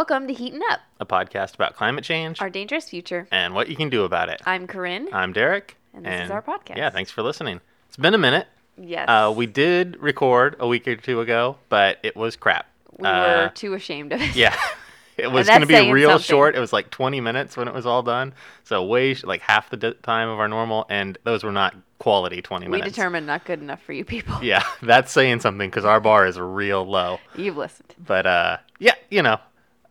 Welcome to Heating Up, a podcast about climate change our dangerous future. and what you can do about it. I'm Corinne. I'm Derek. And this is our podcast. Yeah, thanks for listening. It's been a minute. yes. Uh, we did record a week or two ago, but it was crap. we uh, were too ashamed of it. Yeah. It was going to be real something. short. It was like 20 minutes when it was all done. So way sh- like half the di- time of our normal and those were not quality 20 minutes. we determined not good enough for you people. Yeah, that's saying something because our bar is real low. You've listened. But uh, yeah, you know,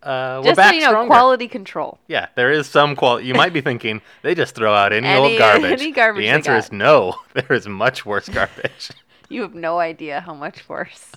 uh, we're Just back so you know, stronger. quality control. Yeah, there is some quality. You might be thinking they just throw out any, Any- old garbage. any garbage The they answer got. is no. There is much worse garbage. You have no idea how much worse.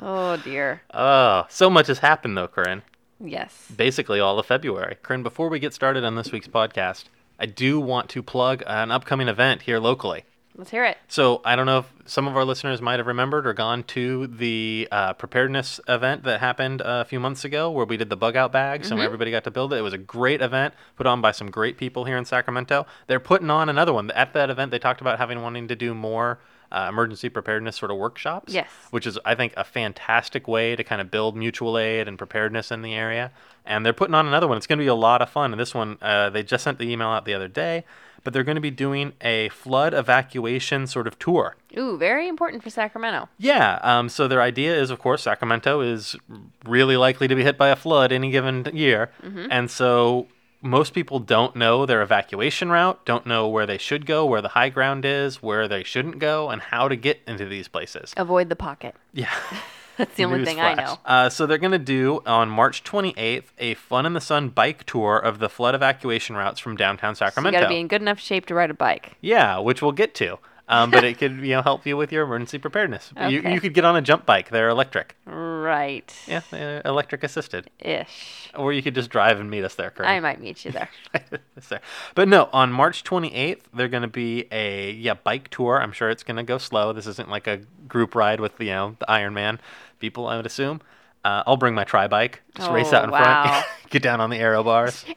oh dear. oh, so much has happened though, Corinne. Yes. Basically all of February. Corinne, before we get started on this week's podcast, I do want to plug an upcoming event here locally. Let's hear it. So I don't know if some of our listeners might have remembered or gone to the uh, preparedness event that happened a few months ago, where we did the bug out bags and everybody got to build it. It was a great event put on by some great people here in Sacramento. They're putting on another one at that event. They talked about having wanting to do more uh, emergency preparedness sort of workshops. Yes. which is I think a fantastic way to kind of build mutual aid and preparedness in the area. And they're putting on another one. It's going to be a lot of fun. And this one, uh, they just sent the email out the other day. But they're going to be doing a flood evacuation sort of tour. Ooh, very important for Sacramento. Yeah. Um, so their idea is, of course, Sacramento is really likely to be hit by a flood any given year, and so most people don't know their evacuation route, don't know where they should go, where the high ground is, where they shouldn't go, and how to get into these places. Avoid the pocket. Yeah. That's the only thing I know. Uh, so they're going to do on March 28th a Fun in the Sun bike tour of the flood evacuation routes from downtown So you Sacramento. got to be in good enough shape to ride a bike. Yeah, which we'll get to. Um, but it could you know help you with your emergency preparedness. You, Okay. you could get on a jump bike. They're electric. Right. Yeah, they're electric assisted. Ish. Or you could just drive and meet us there, correct? I might meet you there. It's there. But no, on March 28th, they're going to be a yeah bike tour. I'm sure it's going to go slow. This isn't like a group ride with you know the Iron Man people. I would assume. Uh, I'll bring my tri bike. Just race Oh, out in wow. front. get down on the aero bars.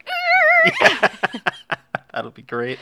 That'll be great.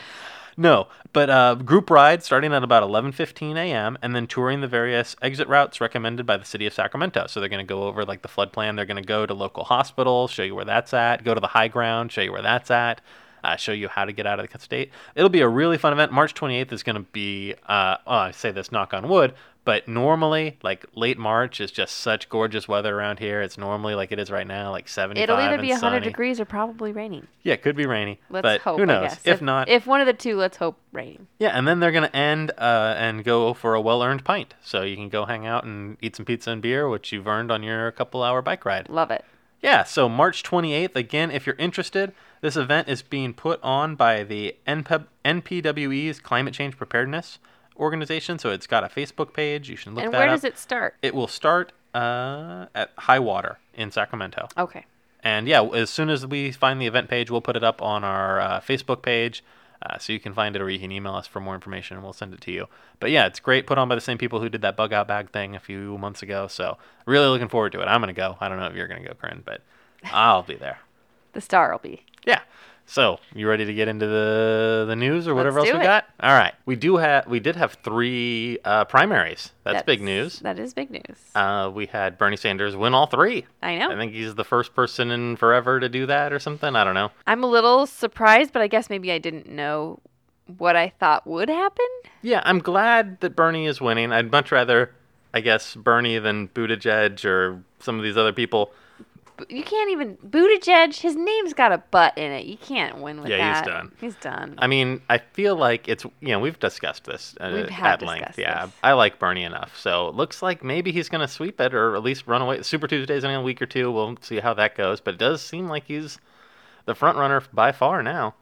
No, but uh, group ride starting at about 11:15 a.m. and then touring the various exit routes recommended by the city of Sacramento. So they're going to go over like the flood plan. They're going to go to local hospitals, show you where that's at. Go to the high ground, show you where that's at. Uh, show you how to get out of the state. It'll be a really fun event. March 28th is going to be. Uh, oh, I say this, knock on wood. But normally, like late March is just such gorgeous weather around here. It's normally like it is right now, like 75 It'll either be 100 sunny. degrees or probably raining. Yeah, it could be rainy. Let's but hope. who knows? guess. If, not, if one of the two, let's hope raining. yeah, and then they're gonna end uh, and go for a well-earned pint. So you can go hang out and eat some pizza and beer, which you've earned on your couple-hour bike ride. Love it. Yeah. So March 28th, again, if you're interested, this event is being put on by the NPWE's Climate Change Preparedness Organization. So it's got a Facebook page. You should look and that where does it start? It will start uh, at high water in Sacramento. Okay. And yeah, as soon as we find the event page, we'll put it up on our uh, Facebook page. Uh, so you can find it or you can email us for more information and we'll send it to you. But yeah, it's great. Put on by the same people who did that bug out bag thing a few months ago. So really looking forward to it. I'm going to go. I don't know if you're going to go, Corinne, but I'll be there. The star will be. So you ready to get into the the news or whatever Let's else do we it. got? All right. We do have we did have three uh, primaries. That's, big news. That is big news. Uh, we had Bernie Sanders win all three. I know. I think he's the first person in forever to do that or something. I don't know. I'm a little surprised, but I guess maybe I didn't know what I thought would happen. Yeah, I'm glad that Bernie is winning. I'd much rather, I guess, Bernie than Buttigieg or some of these other people. You can't even Buttigieg. His name's got a butt in it. You can't win with that. Yeah, he's done. He's done. I mean, I feel like it's you know we've discussed this uh, We have at length. Yeah, this. I like Bernie enough, so it looks like maybe he's going to sweep it or at least run away. Super Tuesday's in a week or two. We'll see how that goes, but it does seem like he's the front runner by far now.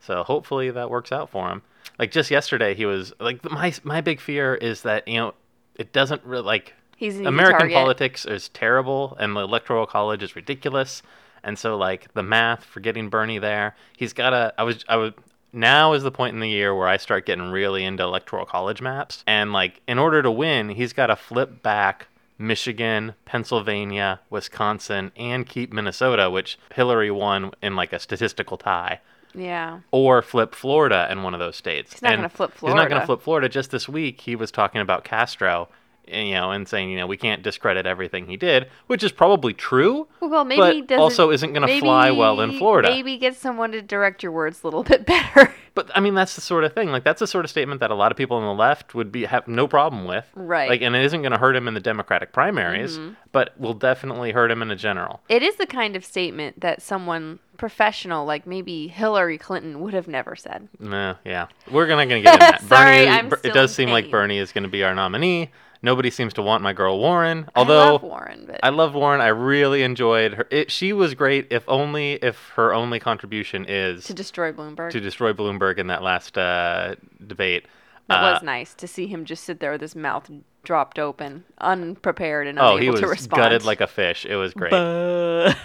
So hopefully that works out for him. Like just yesterday, he was like my my big fear is that you know it doesn't really like He's an American target. politics is terrible, and the electoral college is ridiculous. And so, like the math for getting Bernie there, he's got a. I was. I was. Now is the point in the year where I start getting really into electoral college maps, and like in order to win, he's got to flip back Michigan, Pennsylvania, Wisconsin, and keep Minnesota, which Hillary won in like a statistical tie Yeah. or flip Florida in one of those states. He's not gonna flip Florida. He's not going to flip Florida. Just this week, he was talking about Castro you know, and saying, you know, we can't discredit everything he did, which is probably true, Well, maybe but also isn't going to fly well in Florida. Maybe get someone to direct your words a little bit better. But I mean, that's the sort of thing. Like, that's the sort of statement that a lot of people on the left would be have no problem with. Right. Like, and it isn't going to hurt him in the Democratic primaries, Mm-hmm. but will definitely hurt him in a general. It is the kind of statement that someone professional, like maybe Hillary Clinton, would have never said. Nah, yeah, we're gonna gonna get in that. Sorry, Bernie, I'm it does seem like. Bernie is going to be our nominee. Nobody seems to want my girl Warren. Although I love Warren, but I love Warren. I really enjoyed her. It, she was great, if only if her only contribution is to destroy Bloomberg, To destroy Bloomberg in that last uh, debate. that Uh, was nice to see him just sit there with his mouth dropped open, unprepared and unable oh, he was to respond. gutted like a fish. It was great.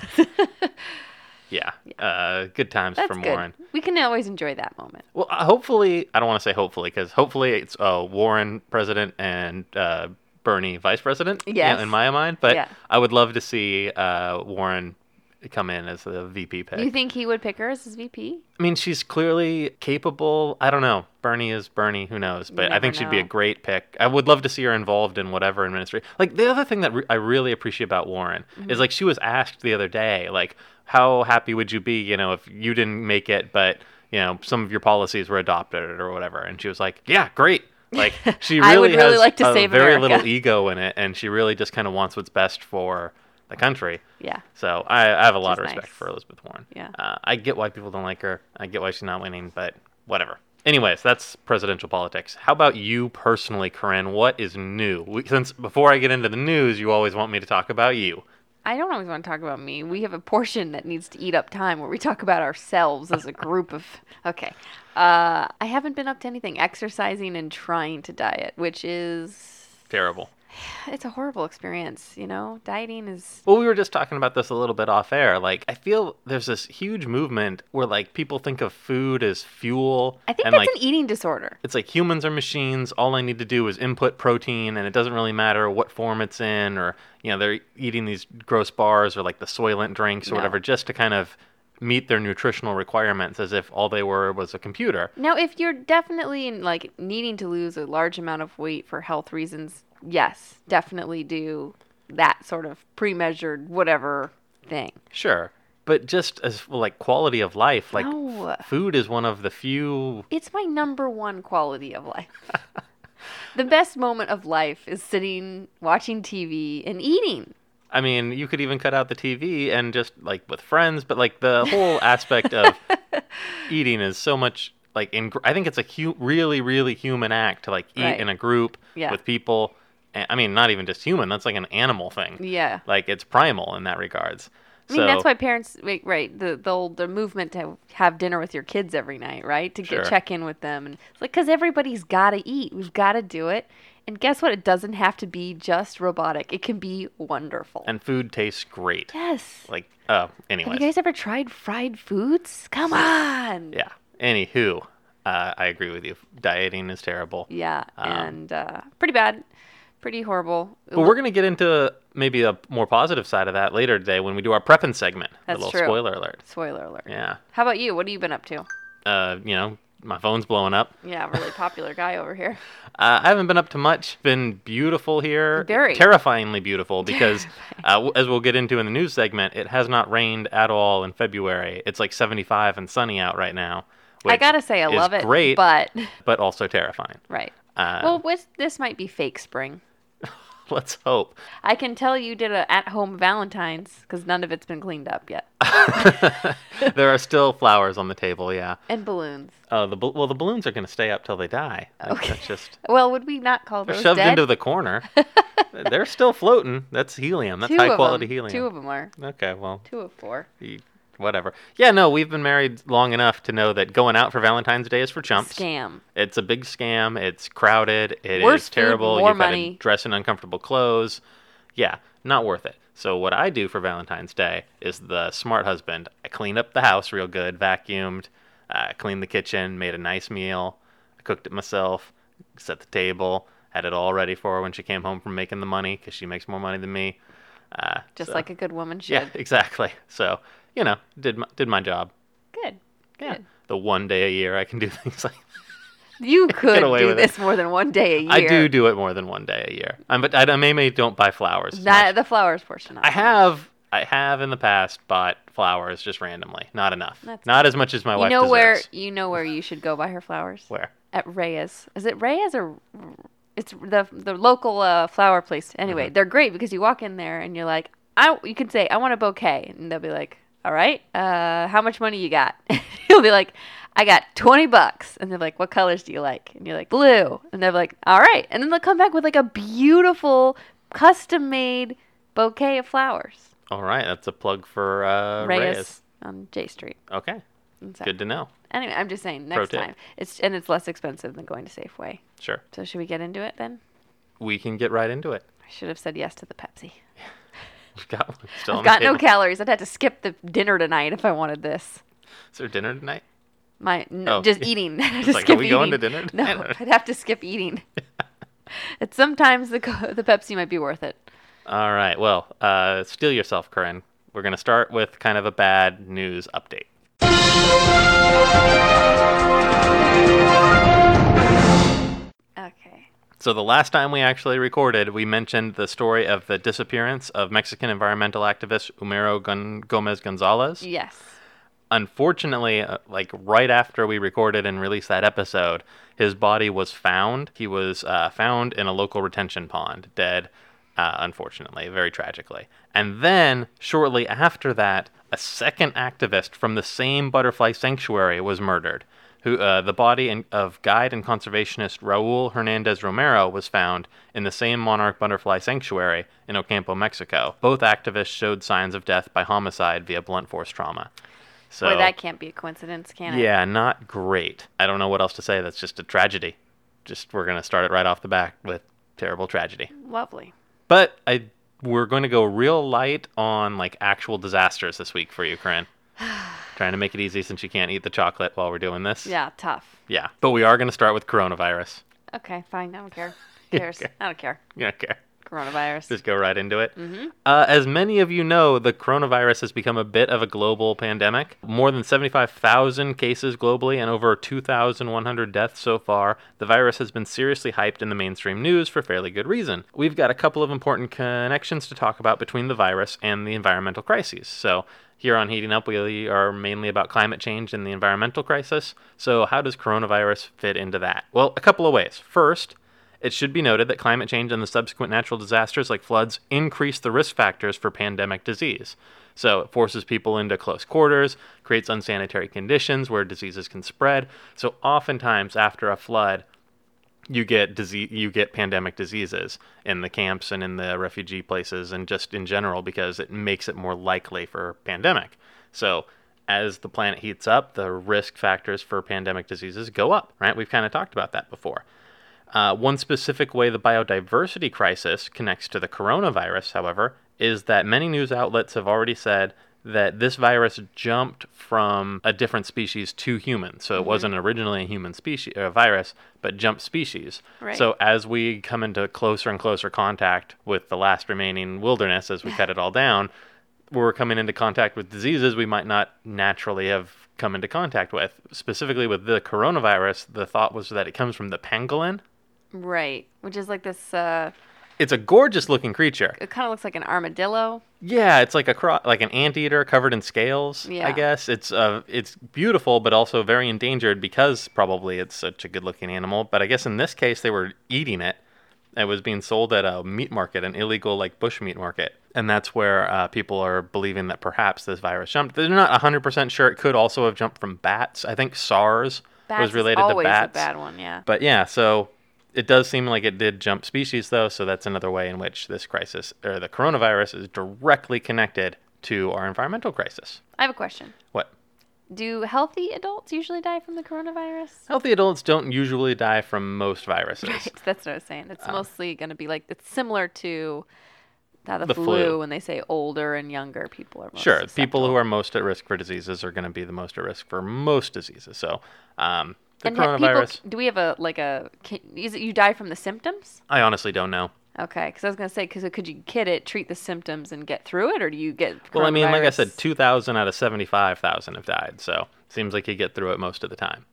Buh. yeah, Uh, good times That's from good. Warren. We can always enjoy that moment. Well, uh, hopefully, I don't want to say hopefully because hopefully it's uh, Warren president and uh, Bernie vice president. Yes. in my mind, but Yeah. I would love to see uh, Warren come in as the VP pick. You think he would pick her as his VP? I mean, she's clearly capable. I don't know. Bernie is Bernie. Who knows? But I think she'd be a great pick. I would love to see her involved in whatever administration. Like the other thing that re- I really appreciate about Warren Mm-hmm. is like she was asked the other day, like, how happy would you be, you know, if you didn't make it, but you know, some of your policies were adopted or whatever, and she was like, yeah, great. Like she really really has like to a very America. little ego in it, and she really just kind of wants what's best for the country. Yeah. So I, I have a lot of respect nice. for Elizabeth Warren. Yeah. Uh, I get why people don't like her. I get why she's not winning, but whatever. Anyways, that's presidential politics. How about you personally, Corinne? What is new? We, since before I get into the news, you always want me to talk about you. I don't always want to talk about me. We have a portion that needs to eat up time where we talk about ourselves as a group of. Okay. Uh, I haven't been up to anything. Exercising and trying to diet, which is. Terrible. It's a horrible experience, you know? Dieting is. Well, we were just talking about this a little bit off air. Like, I feel there's this huge movement where like people think of food as fuel. I think and that's like an eating disorder. it's like humans are machines. All I need to do is input protein, and it doesn't really matter what form it's in, or you know, they're eating these gross bars or like the Soylent drinks or No. whatever, just to kind of meet their nutritional requirements, as if all they were was a computer. Now, if you're definitely like needing to lose a large amount of weight for health reasons, yes, definitely do that sort of pre-measured whatever thing. Sure, but just as like quality of life, like No. food is one of the few. It's my number one quality of life. the best moment of life is sitting, watching TV, and eating. I mean, you could even cut out the TV and just like with friends, but like the whole aspect of eating is so much like in. I think it's a hu- really, really human act to like eat Right. in a group Yeah. with people. I mean, not even just human. That's like an animal thing. Yeah. Like it's primal in that regards. I mean, so, that's why parents, wait, right? The the old the movement to have dinner with your kids every night, right? To Sure. get check in with them, and it's like because everybody's got to eat. We've got to do it. And guess what? It doesn't have to be just robotic. It can be wonderful. and food tastes great. yes. Like, oh, have you guys ever tried fried foods? Come on. Yeah. Anywho, uh, I agree with you. Dieting is terrible. Yeah, Um, and uh, pretty bad, pretty horrible. But we're going to get into maybe a more positive side of that later today when we do our prepping segment. That's a little true. spoiler alert. Spoiler alert. Yeah. How about you? What have you been up to? Uh, you know, my phone's blowing up. Yeah, really popular guy over here. Uh, I haven't been up to much. Been beautiful here. Very. Terrifyingly beautiful because, uh, w- as we'll get into in the news segment, it has not rained at all in February. It's like 75 and sunny out right now. I gotta say, I love it. Great, but but also terrifying. right. Uh, well, with, this might be fake spring. let's hope. I can tell you did a at-home Valentine's because none of it's been cleaned up yet, there are still flowers on the table. Yeah. and balloons. Uh, the well, the balloons are going to stay up till they die. Okay. That's just Well, would we not call they're those shoved dead? into the corner. they're still floating. That's helium. That's Two high quality them. helium. Two of them are. Okay, well, Two of four. y- whatever. Yeah, no, we've been married long enough to know that going out for Valentine's Day is for chumps. Scam. It's a big scam. It's crowded. It is Worse food, terrible. more You've got to dress in uncomfortable clothes. Yeah, not worth it. So what I do for Valentine's Day is the smart husband. I cleaned up the house real good, vacuumed, uh, cleaned the kitchen, made a nice meal. I cooked it myself, set the table, had it all ready for her when she came home from making the money because she makes more money than me. Uh, Just so- like a good woman should. yeah, exactly. So you know, did my, did my job. Good. Yeah, Good. the one day a year I can do things like You could do with it. this more than one day a year. I do do it more than one day a year. Um, but I, I mainly don't buy flowers. That the flowers portion. I have I have in the past bought flowers just randomly. Not enough. That's Not as much as my You wife know where you know where you should go buy her flowers Where? at Reyes. Is it Reyes or it's the the local uh, flower place? Anyway, Mm-hmm. they're great because you walk in there and you're like, I you can say I want a bouquet, and they'll be like, all right, uh, how much money you got? You'll be like, I got twenty bucks, and they're like, what colors do you like? And you're like blue, and they're like, all right, and then they'll come back with like a beautiful custom made bouquet of flowers. All right, that's a plug for uh, Reyes, Reyes. on J Street. Okay, South good to know. Anyway, I'm just saying next time. It's and it's less expensive than going to Safeway. Sure, So should we get into it then? we can get right into it. I should have said yes to the Pepsi. We've got one still I've got no calories. I'd have to skip the dinner tonight if I wanted this. Is there dinner tonight? My no, Oh. just eating. I'd have to It's like, are skip we going to eating. dinner No, tonight? I'd have to skip eating. it's sometimes the the Pepsi might be worth it. All right. Well, uh, steel yourself, Corinne. We're going to start with kind of a bad news update. So the last time we actually recorded, we mentioned the story of the disappearance of Mexican environmental activist Homero Gon- Gomez Gonzalez. Yes. Unfortunately, uh, like right after we recorded and released that episode, his body was found. He was uh, found in a local retention pond, dead. Uh, unfortunately, very tragically. And then shortly after that, a second activist from the same butterfly sanctuary was murdered. Who uh, the body and, of guide and conservationist Raul Hernandez Romero was found in the same monarch butterfly sanctuary in Ocampo, Mexico. Both activists showed signs of death by homicide via blunt force trauma. So Boy, that can't be a coincidence, can it? yeah, not great. I don't know what else to say. That's just a tragedy. Just we're gonna start it right off the back with terrible tragedy. Lovely. But I we're going to go real light on like actual disasters this week for you, Corinne. Trying to make it easy since you can't eat the chocolate while we're doing this. Yeah, tough. Yeah. But we are going to start with coronavirus. Okay, fine. I don't care. Who cares? Okay. I don't care. Yeah, okay. Coronavirus. Just go right into it. Uh, as many of you know, the coronavirus has become a bit of a global pandemic. More than 75,000 cases globally and over 2,100 deaths so far. The virus has been seriously hyped in the mainstream news for fairly good reason. We've got a couple of important connections to talk about between the virus and the environmental crises. So, here on Heating Up, we are mainly about climate change and the environmental crisis. So, how does coronavirus fit into that? Well, a couple of ways. First, it should be noted that climate change and the subsequent natural disasters like floods increase the risk factors for pandemic disease. So it forces people into close quarters, creates unsanitary conditions where diseases can spread. So oftentimes after a flood, you get disease, you get pandemic diseases in the camps and in the refugee places and just in general because it makes it more likely for pandemic. So as the planet heats up, the risk factors for pandemic diseases go up, right? We've kind of talked about that before. Uh, one specific way the biodiversity crisis connects to the coronavirus, however, is that many news outlets have already said that this virus jumped from a different species to humans. So it wasn't originally a human species uh, virus, but jumped species. Right. So as we come into closer and closer contact with the last remaining wilderness, as we cut it all down, we're coming into contact with diseases we might not naturally have come into contact with. Specifically with the coronavirus, the thought was that it comes from the pangolin. Right. Which is like this. Uh, It's a gorgeous looking creature. it kind of looks like an armadillo. Yeah, it's like a cro- like an anteater covered in scales. Yeah. I guess it's uh it's beautiful, but also very endangered because probably it's such a good looking animal. But I guess in this case they were eating it. It was being sold at a meat market, an illegal like bush meat market, and that's where uh, people are believing that perhaps this virus jumped. They're not hundred percent sure. It could also have jumped from bats. I think SARS Bats was related to bats. a bad one. Yeah. But yeah, so it does seem like it did jump species, though. So that's another way in which this crisis or the coronavirus is directly connected to our environmental crisis. I have a question. What? Do healthy adults usually die from the coronavirus? Healthy adults don't usually die from most viruses. Right. That's what I was saying. It's mostly going to be like it's similar to the, The flu, flu. when they say older and younger people are most Sure, people who are most at risk for diseases are going to be the most at risk for most diseases. So, um, the and coronavirus, People, do we have a like a? Can, is it you die from the symptoms? I honestly don't know. Okay, because I was gonna say, because could you kid it, treat the symptoms, and get through it, or do you get? Well, I mean, like I said, 2,000 out of 75,000 have died. So, seems like you get through it most of the time.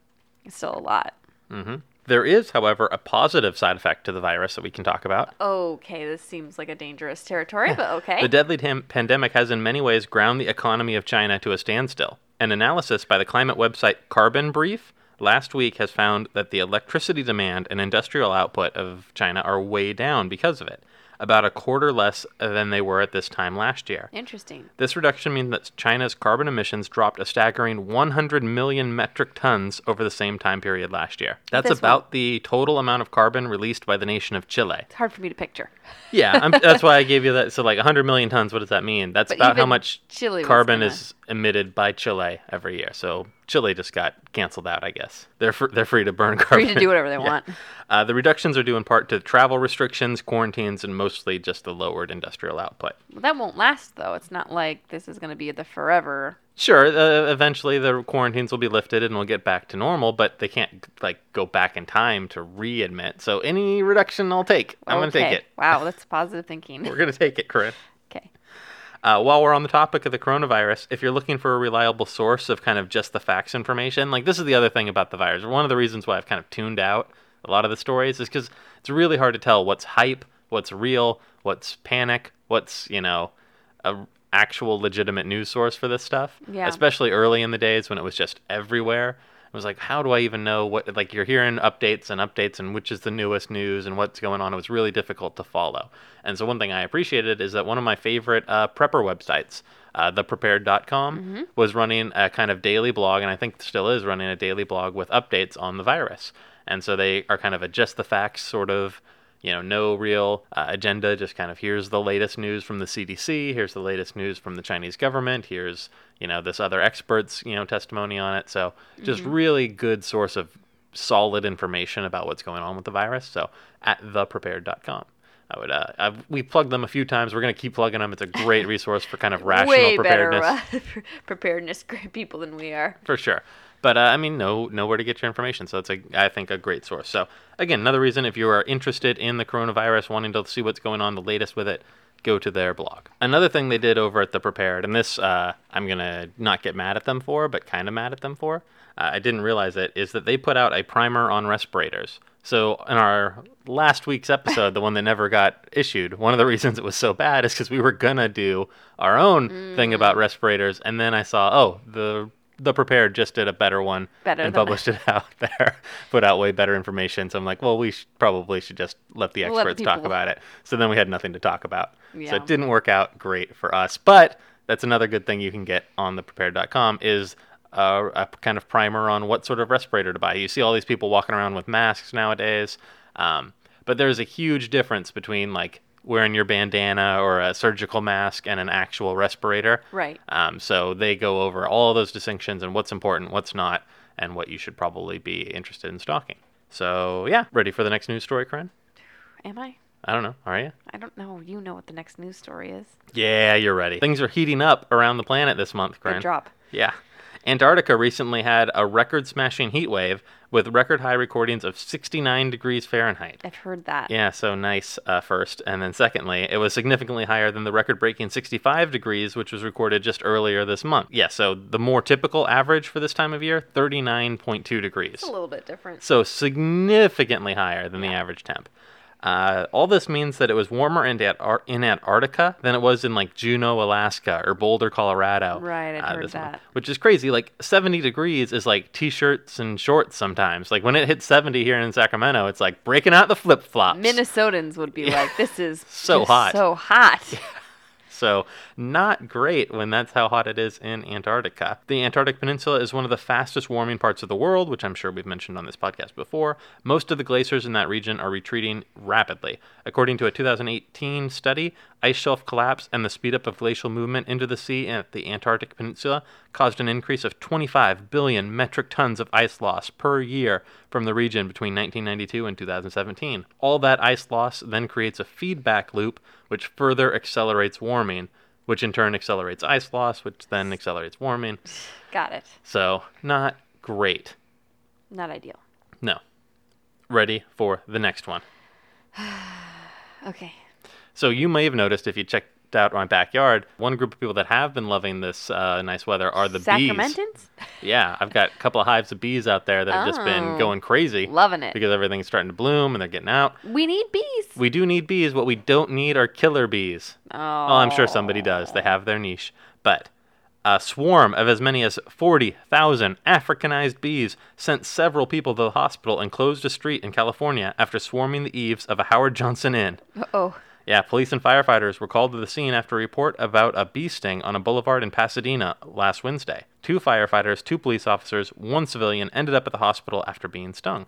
it's still a lot. hmm There is, however, a positive side effect to the virus that we can talk about. Okay, this seems like a dangerous territory, but okay. The deadly tam- pandemic has in many ways ground the economy of China to a standstill. An analysis by the climate website Carbon Brief last week has found that the electricity demand and industrial output of China are way down because of it, about a quarter less than they were at this time last year. Interesting. This reduction means that China's carbon emissions dropped a staggering 100 million metric tons over the same time period last year. That's This about the total amount of carbon released by the nation of Chile. It's hard for me to picture. Yeah, I'm, that's why I gave you that. So, like 100 million tons, what does that mean? That's But about how much Chile carbon is emitted by Chile every year. So, Chile just got canceled out, I guess. They're, fr- they're free to burn carbon. Free to do whatever they Yeah. want. Uh, the reductions are due in part to travel restrictions, quarantines, and mostly just the lowered industrial output. Well, that won't last though. It's not like this is going to be the forever. Sure, uh, eventually the quarantines will be lifted and we'll get back to normal, but they can't like go back in time to readmit. So any reduction I'll take. I'm going to take it. Wow, that's positive thinking. We're going to take it, Corinne. Uh, while we're on the topic of the coronavirus, if you're looking for a reliable source of kind of just the facts information, like this is the other thing about the virus. One of the reasons why I've kind of tuned out a lot of the stories is because it's really hard to tell what's hype, what's real, what's panic, what's you know a actual legitimate news source for this stuff. Yeah. Especially early in the days when it was just everywhere. It was like, how do I even know what? Like you're hearing updates and updates and which is the newest news and what's going on. It was really difficult to follow. And so one thing I appreciated is that one of my favorite uh, prepper websites, uh, theprepared.com, was running a kind of daily blog, and I think still is running a daily blog with updates on the virus. And so they are kind of a just the facts sort of you know, no real uh, agenda, just kind of here's the latest news from the CDC, here's the latest news from the Chinese government, here's, you know, this other expert's, you know, testimony on it. So just really good source of solid information about what's going on with the virus. So at theprepared.com. I would, uh, I've, we plugged them a few times. We're going to keep plugging them. It's a great resource for kind of rational Way preparedness. better uh, preparedness great people than we are. For sure. But uh, I mean, know know where to get your information. So it's a, I think, a great source. So again, another reason if you are interested in the coronavirus, wanting to see what's going on, the latest with it, go to their blog. Another thing they did over at the Prepared, and this uh, I'm gonna not get mad at them for, but kind of mad at them for. Uh, I didn't realize it is that they put out a primer on respirators. So in our last week's episode, the one that never got issued, one of the reasons it was so bad is because we were gonna do our own thing about respirators, and then I saw, oh, the the prepared just did a better one Better and published it out there, put out way better information. So I'm like, well, we sh- probably should just let the Let the experts talk about it. So then we had nothing to talk about. So it didn't work out great for us. But that's another good thing you can get on the prepared.com is uh, a kind of primer on what sort of respirator to buy. You see all these people walking around with masks nowadays. Um, but there's a huge difference between like wearing your bandana or a surgical mask and an actual respirator. Right. Um, so they go over all of those distinctions and what's important, what's not, and what you should probably be interested in stocking. So yeah, ready for the next news story, Corinne? Am I? I don't know. Are you? I don't know. You know what the next news story is. Yeah, you're ready. Things are heating up around the planet this month, Good drop. Yeah. Antarctica recently had a record smashing heat wave with record high recordings of 69 degrees Fahrenheit. I've heard that. Yeah, so nice uh, first. And then secondly, it was significantly higher than the record breaking 65 degrees, which was recorded just earlier this month. Yeah, so the more typical average for this time of year, 39.2 degrees. It's a little bit different. So significantly higher than the average temp. Uh, all this means that it was warmer in, Antar- in Antarctica than it was in like Juneau, Alaska, or Boulder, Colorado. Right, I'd uh, heard this month, that. which is crazy. Like 70 degrees is like t-shirts and shorts sometimes. Like when it hits 70 here in Sacramento, it's like breaking out the flip flops. Minnesotans would be like, "This is So hot. So hot." So, not great when that's how hot it is in Antarctica. The Antarctic Peninsula is one of the fastest warming parts of the world, which I'm sure we've mentioned on this podcast before. Most of the glaciers in that region are retreating rapidly. According to a 2018 study, ice shelf collapse and the speed up of glacial movement into the sea at the Antarctic Peninsula caused an increase of 25 billion metric tons of ice loss per year from the region between 1992 and 2017. All that ice loss then creates a feedback loop which further accelerates warming, which in turn accelerates ice loss, which then accelerates warming. Got it. So, not great. Not ideal. No. Ready for the next one. Okay. So, you may have noticed if you checked out my backyard. One group of people that have been loving this uh, nice weather are the bees. Sacramentans? Yeah, I've got a couple of hives of bees out there that have just been Oh. going crazy Loving it. because everything's starting to bloom and they're getting out. We need bees. We do need bees. What we don't need are killer bees. Oh, Oh, I'm sure somebody does. They have their niche. But a swarm of as many as 40,000 Africanized bees sent several people to the hospital and closed a street in California after swarming the eaves of a Howard Johnson Inn. Oh, Yeah, police and firefighters were called to the scene after a report about a bee sting on a boulevard in Pasadena last Wednesday. Two firefighters, two police officers, one civilian ended up at the hospital after being stung.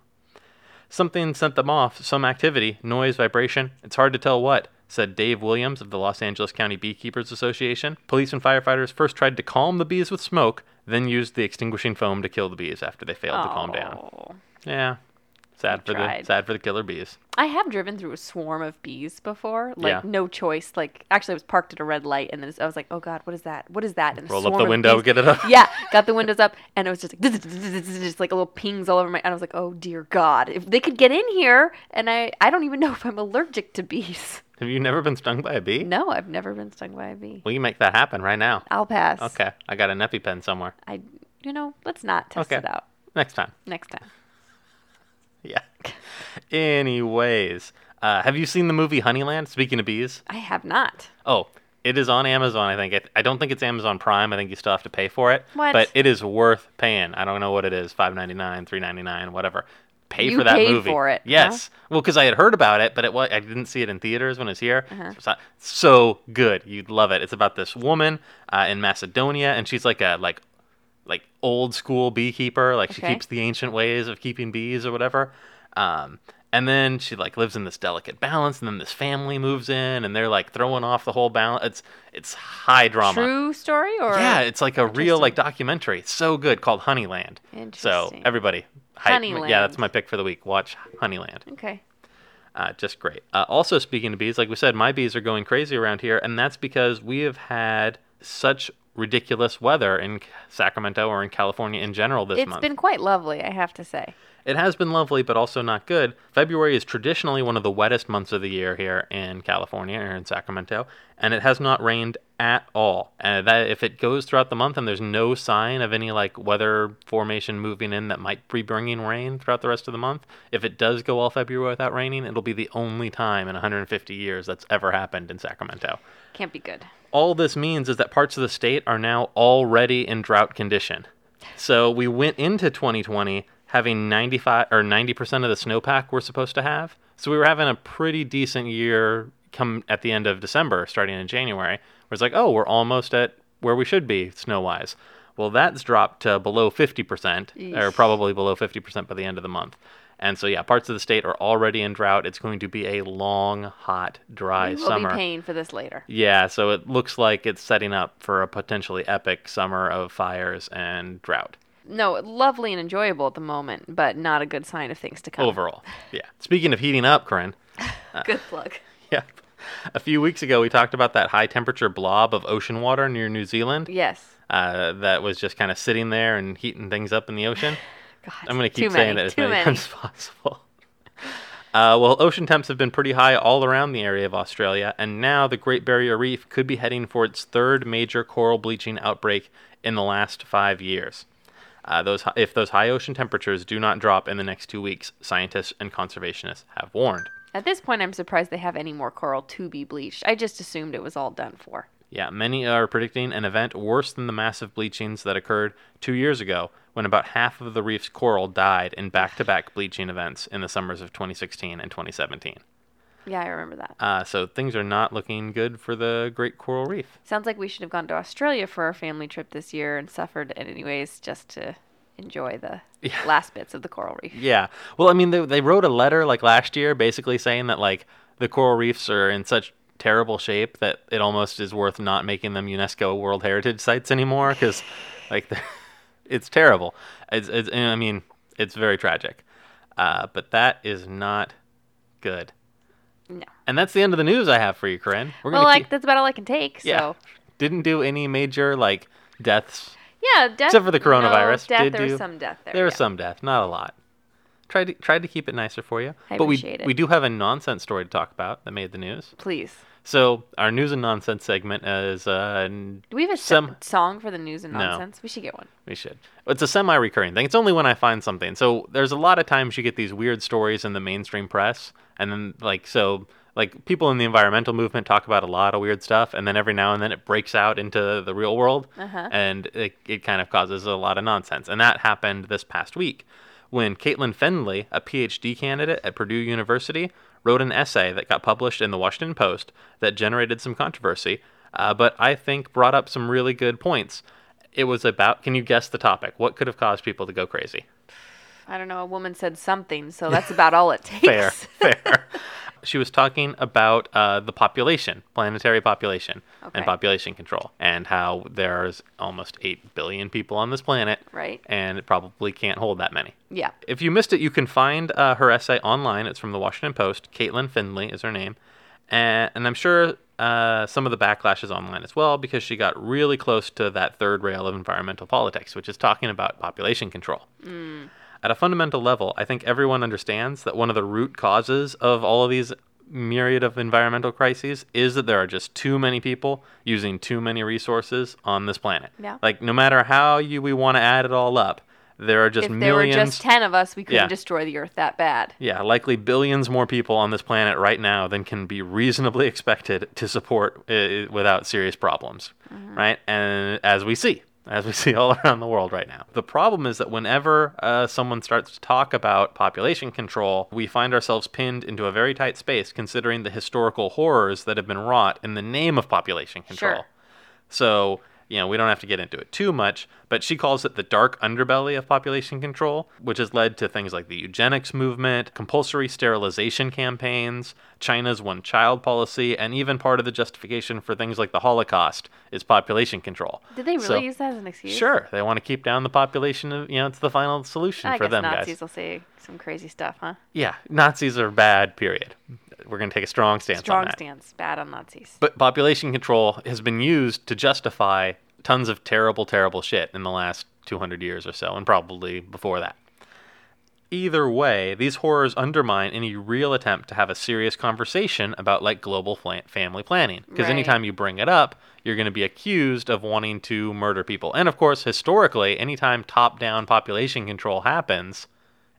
Something sent them off, some activity, noise, vibration, it's hard to tell what, said Dave Williams of the Los Angeles County Beekeepers Association. Police and firefighters first tried to calm the bees with smoke, then used the extinguishing foam to kill the bees after they failed to calm down. Yeah. Sad for the sad for the killer bees. I have driven through a swarm of bees before. Like Yeah. no choice. Like actually, I was parked at a red light, and then I was like, "Oh God, what is that? What is that?" And Roll up the window, get it up. yeah, got the windows up, and it was just like just like a little pings all over my. And I was like, "Oh dear God, if they could get in here!" And I I don't even know if I'm allergic to bees. Have you never been stung by a bee? No, I've never been stung by a bee. We can make that happen right now. I'll pass. Okay, I got an EpiPen somewhere. I you know let's not test Okay. it out Next time. next time. Yeah. Anyways, uh, have you seen the movie Honeyland? Speaking of bees, I have not. oh, it is on Amazon. I think. I, I don't think it's Amazon Prime. I think you still have to pay for it. What? But it is worth paying. I don't know what it is. Five ninety nine, three ninety nine, whatever. Pay You for that paid movie. for it, huh? Yes. Well, because I had heard about it, but it was I didn't see it in theaters when it was here. Uh-huh. So, so good. You'd love it. It's about this woman uh, in Macedonia, and she's like a like old school beekeeper. Like she keeps the ancient ways of keeping bees or whatever. Um, and then she like lives in this delicate balance, and then this family moves in, and they're like throwing off the whole balance. It's it's high drama. True story or Yeah, it's like a real like documentary. It's so good called Honeyland. So everybody, hype- Yeah, that's my pick for the week. Watch Honeyland. okay. Uh, just great. Uh, also, speaking of bees, like we said, my bees are going crazy around here, and that's because we have had such ridiculous weather in Sacramento or in California in general this It's month. It's been quite lovely, I have to say. It has been lovely, but also not good. February is traditionally one of the wettest months of the year here in California or in Sacramento, and it has not rained at all. And that if it goes throughout the month and there's no sign of any like weather formation moving in that might be bringing rain throughout the rest of the month, if it does go all February without raining, it'll be the only time in 150 years that's ever happened in Sacramento. Can't be good. All this means is that parts of the state are now already in drought condition. So we went into 2020 having 95 or 90% of the snowpack we're supposed to have. So we were having a pretty decent year come at the end of December, starting in January. Where it's like, oh, we're almost at where we should be snow wise. Well, that's dropped to below 50%, or probably below 50% by the end of the month. And so, yeah, parts of the state are already in drought. It's going to be a long, hot, dry summer. we will be paying for this later. Yeah, so it looks like it's setting up for a potentially epic summer of fires and drought No, lovely and enjoyable at the moment, but not a good sign of things to come. overall. Yeah. Speaking of heating up, Corinne, Good plug. yeah. A few weeks ago, we talked about that high temperature blob of ocean water near New Zealand Yes. uh, that was just kind of sitting there and heating things up in the ocean. God. I'm going to keep saying many, it as many, many. times as possible. Uh, well, ocean temps have been pretty high all around the area of Australia, and now the Great Barrier Reef could be heading for its third major coral bleaching outbreak in the last five years. Uh, those, if those high ocean temperatures do not drop in the next two weeks, scientists and conservationists have warned. At this point, I'm surprised they have any more coral to be bleached. I just assumed it was all done for. Yeah, many are predicting an event worse than the massive bleachings that occurred two years ago when about half of the reef's coral died in back to back bleaching events in the summers of 2016 and 2017. Yeah, I remember that. Uh, so things are not looking good for the Great Coral Reef. Sounds like we should have gone to Australia for our family trip this year and suffered anyways just to enjoy the Yeah. last bits of the coral reef. Yeah. Well, I mean, they, they wrote a letter like last year basically saying that like the coral reefs are in such terrible shape that it almost is worth not making them UNESCO World Heritage sites anymore because like it's terrible. It's, it's I mean, it's very tragic. Uh, but that is not good. No. And that's the end of the news I have for you, Corinne. We're Well, like keep, that's about all I can take. yeah. So Didn't do any major like deaths yeah, death. Except for the coronavirus, No, death. did there do- was some death there. There was some death, not a lot. Tried to tried to keep it nicer for you. I but we it. we do have a nonsense story to talk about that made the news. Please. So our news and nonsense segment is uh, Do we have a song for the news and No. nonsense? We should get one. We should. It's a semi-recurring thing. It's only when I find something. So there's a lot of times you get these weird stories in the mainstream press, and then like so like people in the environmental movement talk about a lot of weird stuff, and then every now and then it breaks out into the real world, Uh-huh. and it, it kind of causes a lot of nonsense. And that happened this past week when Caitlin Fendley, a PhD candidate at Purdue University, wrote an essay that got published in the Washington Post that generated some controversy, uh, but I think brought up some really good points. It was about, can you guess the topic? What could have caused people to go crazy? I don't know. A woman said something, so that's about all it takes. Fair, fair. She was talking about uh, the population, planetary population, Okay. and population control, and how there's almost 8 billion people on this planet, Right. and it probably can't hold that many. Yeah. If you missed it, you can find uh, her essay online. It's from the Washington Post. Caitlin Findley is her name. And, and I'm sure uh, some of the backlash is online as well because she got really close to that third rail of environmental politics, which is talking about population control. At a fundamental level, I think everyone understands that one of the root causes of all of these myriad of environmental crises is that there are just too many people using too many resources on this planet. Yeah. Like no matter how you we want to add it all up, there are just if there were just 10 of us, we couldn't Yeah. destroy the earth that bad. yeah, likely billions more people on this planet right now than can be reasonably expected to support uh, without serious problems, right? And as we see, as we see all around the world right now. The problem is that whenever uh, someone starts to talk about population control, we find ourselves pinned into a very tight space considering the historical horrors that have been wrought in the name of population control. Sure. So, you know, we don't have to get into it too much, but she calls it the dark underbelly of population control, which has led to things like the eugenics movement, compulsory sterilization campaigns, China's one child policy, and even part of the justification for things like the Holocaust is population control. Did they really So- use that as an excuse? Sure, they want to keep down the population of, you know, it's the final solution I for guess them Nazis guys. will say some crazy stuff, huh? Yeah, Nazis are bad, period. We're going to take a strong stance on Strong that. stance. Bad on Nazis. But population control has been used to justify tons of terrible, terrible shit in the last 200 years or so, and probably before that. Either way, these horrors undermine any real attempt to have a serious conversation about like global fla- family planning. Because Right. anytime you bring it up, you're going to be accused of wanting to murder people. And of course, historically, anytime top-down population control happens,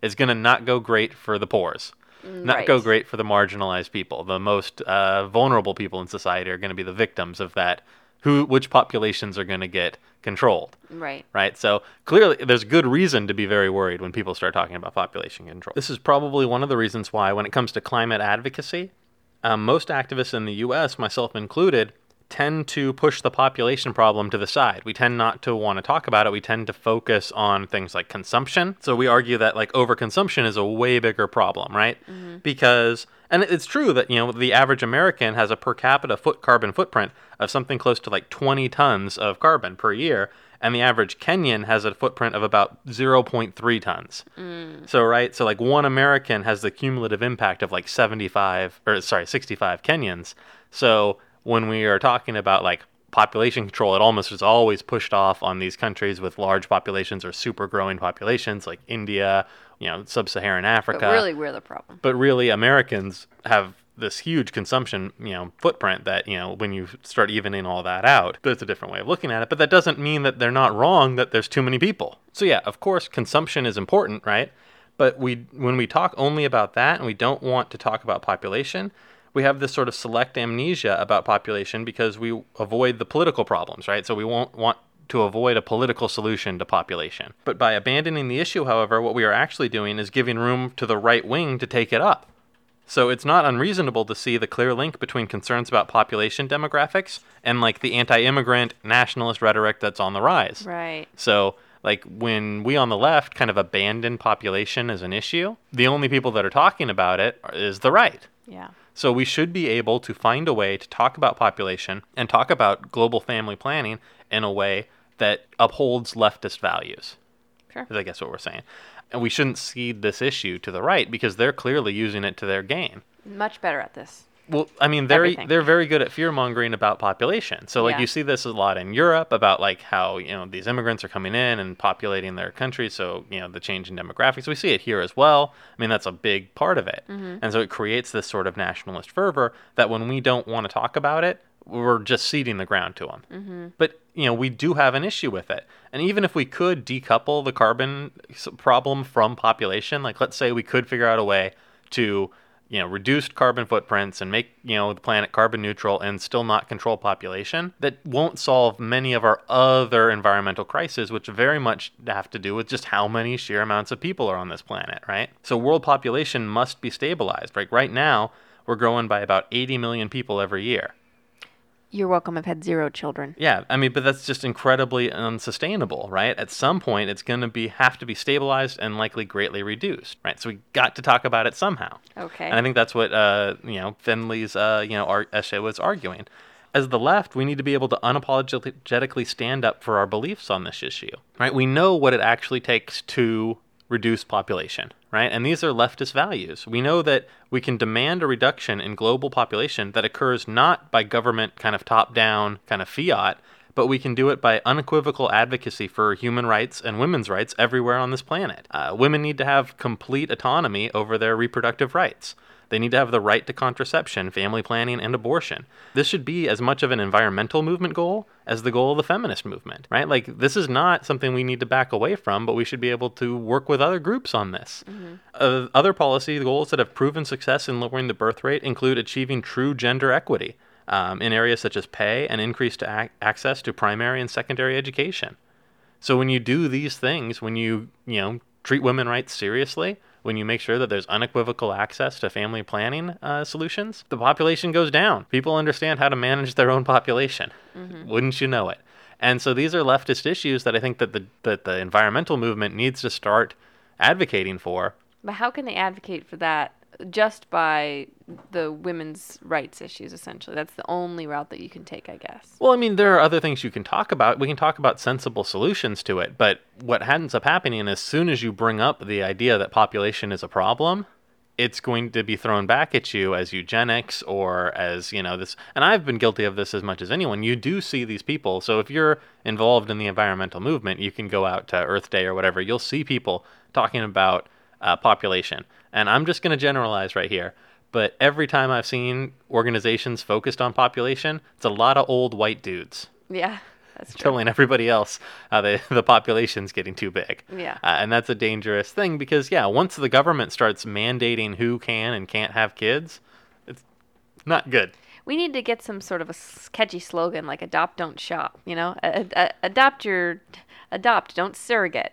it's going to not go great for the poors not go great for the marginalized people. The most uh, vulnerable people in society are going to be the victims of that. Who, which populations are going to get controlled, Right. right? So clearly, there's good reason to be very worried when people start talking about population control. This is probably one of the reasons why, when it comes to climate advocacy, um, most activists in the U.S., myself included, tend to push the population problem to the side. We tend not to want to talk about it. We tend to focus on things like consumption. So we argue that like overconsumption is a way bigger problem, right? Mm-hmm. Because and it's true that you know the average American has a per capita foot carbon footprint of something close to like 20 tons of carbon per year, and the average Kenyan has a footprint of about 0.3 tons. Mm. So right, so like one American has the cumulative impact of like 75 or sorry, 65 Kenyans. So when we are talking about like population control, it almost is always pushed off on these countries with large populations or super growing populations like India, you know, sub-Saharan Africa. But really, we're the problem. But really, Americans have this huge consumption, you know, footprint that, you know, when you start evening all that out, there's a different way of looking at it. But that doesn't mean that they're not wrong that there's too many people. So yeah, of course, consumption is important, right? But we, when we talk only about that and we don't want to talk about population, we have this sort of select amnesia about population because we avoid the political problems, right? So we won't want to avoid a political solution to population. But by abandoning the issue, however, what we are actually doing is giving room to the right wing to take it up. So it's not unreasonable to see the clear link between concerns about population demographics and like the anti-immigrant nationalist rhetoric that's on the rise. Right. So, like when we on the left kind of abandon population as an issue, the only people that are talking about it is the right. Yeah. So we should be able to find a way to talk about population and talk about global family planning in a way that upholds leftist values. Sure. Is I guess what we're saying. And we shouldn't cede this issue to the right because they're clearly using it to their gain. Much better at this. Well, I mean, they're Everything. they're very good at fear mongering about population. So, like, Yeah. you see this a lot in Europe about like how you know these immigrants are coming in and populating their country. So, you know, the change in demographics. We see it here as well. I mean, that's a big part of it, and so it creates this sort of nationalist fervor that when we don't want to talk about it, we're just ceding the ground to them. Mm-hmm. But you know, we do have an issue with it, and even if we could decouple the carbon problem from population, like let's say we could figure out a way to you know, reduced carbon footprints and make, you know, the planet carbon neutral and still not control population, that won't solve many of our other environmental crises, which very much have to do with just how many sheer amounts of people are on this planet, right? So world population must be stabilized. Right, right now, we're growing by about 80 million people every year. You're welcome. I've had zero children. Yeah, I mean, but that's just incredibly unsustainable, right? At some point, it's going to be have to be stabilized and likely greatly reduced, right? So we got to talk about it somehow. Okay. And I think that's what uh, you know Finley's uh, you know ar- essay was arguing. As the left, we need to be able to unapologetically stand up for our beliefs on this issue, right? We know what it actually takes to reduce population, right? And these are leftist values. We know that we can demand a reduction in global population that occurs not by government kind of top down kind of fiat, but we can do it by unequivocal advocacy for human rights and women's rights everywhere on this planet. Uh, women need to have complete autonomy over their reproductive rights. They need to have the right to contraception, family planning, and abortion. This should be as much of an environmental movement goal as the goal of the feminist movement, right? Like, this is not something we need to back away from, but we should be able to work with other groups on this. Uh, other policy goals that have proven success in lowering the birth rate include achieving true gender equity um, in areas such as pay and increased ac- access to primary and secondary education. So when you do these things, when you you know treat women rights seriously, when you make sure that there's unequivocal access to family planning uh, solutions, the population goes down. People understand how to manage their own population. Wouldn't you know it? And so these are leftist issues that I think that the that the environmental movement needs to start advocating for. But how can they advocate for that just by the women's rights issues, essentially? That's the only route that you can take, I guess. Well, I mean, there are other things you can talk about. We can talk about sensible solutions to it, but what ends up happening as soon as you bring up the idea that population is a problem, it's going to be thrown back at you as eugenics or as, you know, this. And I've been guilty of this as much as anyone. You do see these people. So if you're involved in the environmental movement, you can go out to Earth Day or whatever. You'll see people talking about uh, population. And I'm just going to generalize right here. But every time I've seen organizations focused on population, it's a lot of old white dudes Yeah, that's true. telling everybody else how the, the population's getting too big. Yeah. Uh, and that's a dangerous thing because, yeah, once the government starts mandating who can and can't have kids, it's not good. We need to get some sort of a catchy slogan like "Adopt, don't shop." You know, A- a- adopt your, adopt, don't surrogate.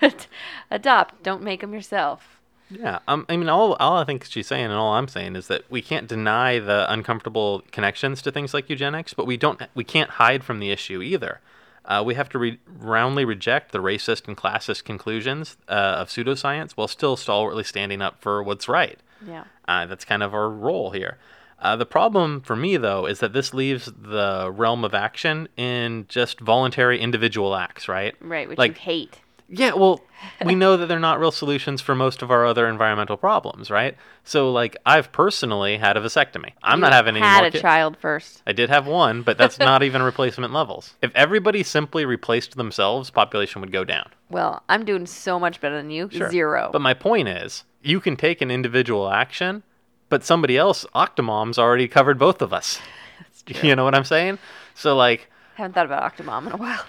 adopt, don't make them yourself. Yeah, um, I mean, all, all I think she's saying and all I'm saying is that we can't deny the uncomfortable connections to things like eugenics, but we don't, we can't hide from the issue either. Uh, we have to re- roundly reject the racist and classist conclusions uh, of pseudoscience while still stalwartly standing up for what's right. Yeah. Uh, that's kind of our role here. Uh, the problem for me, though, is that this leaves the realm of action in just voluntary individual acts, right? Right, which Like- you hate. Yeah, well, we know that they're not real solutions for most of our other environmental problems, right? So, like, I've personally had a vasectomy. I'm not having any had more a child first. I did have one, but that's not even replacement levels. If everybody simply replaced themselves, population would go down. Well, I'm doing so much better than you. Sure. Zero. But my point is, you can take an individual action, but somebody else, Octomom's already covered both of us. You know what I'm saying? So, like, I Haven't thought about Octomom in a while.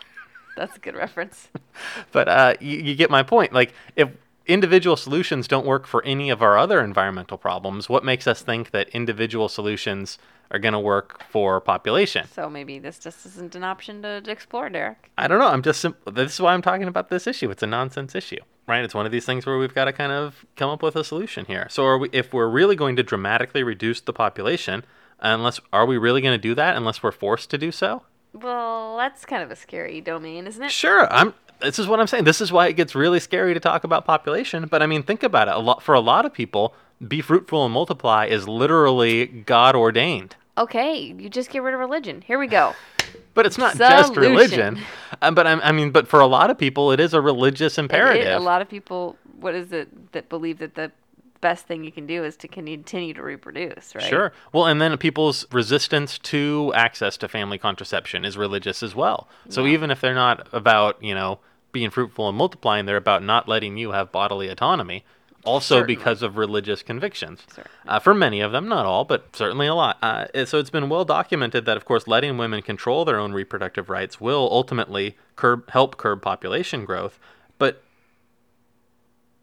That's a good reference. but uh, you, you get my point. Like, if individual solutions don't work for any of our other environmental problems, what makes us think that individual solutions are going to work for population? So maybe this just isn't an option to, to explore, Derek. I don't know. I'm just sim- this is why I'm talking about this issue. It's a nonsense issue, right? It's one of these things where we've got to kind of come up with a solution here. So, are we, if we're really going to dramatically reduce the population, unless are we really going to do that unless we're forced to do so? Well, that's kind of a scary domain, isn't it? Sure, I'm. This is what I'm saying. This is why it gets really scary to talk about population. But I mean, think about it. A lot for a lot of people, be fruitful and multiply is literally God ordained. Okay, you just get rid of religion. Here we go. But it's not just religion. Um, but I'm, I mean, but for a lot of people, it is a religious And it- imperative. a lot of people, what is it, that believe that the best thing you can do is to continue to reproduce, right? Sure. Well, and then people's resistance to access to family contraception is religious as well. So Yeah. even if they're not about, you know, being fruitful and multiplying, they're about not letting you have bodily autonomy. Also Certainly. because of religious convictions. Uh, for many of them, not all, but certainly a lot. Uh, so it's been well documented that, of course, letting women control their own reproductive rights will ultimately curb, help curb population growth.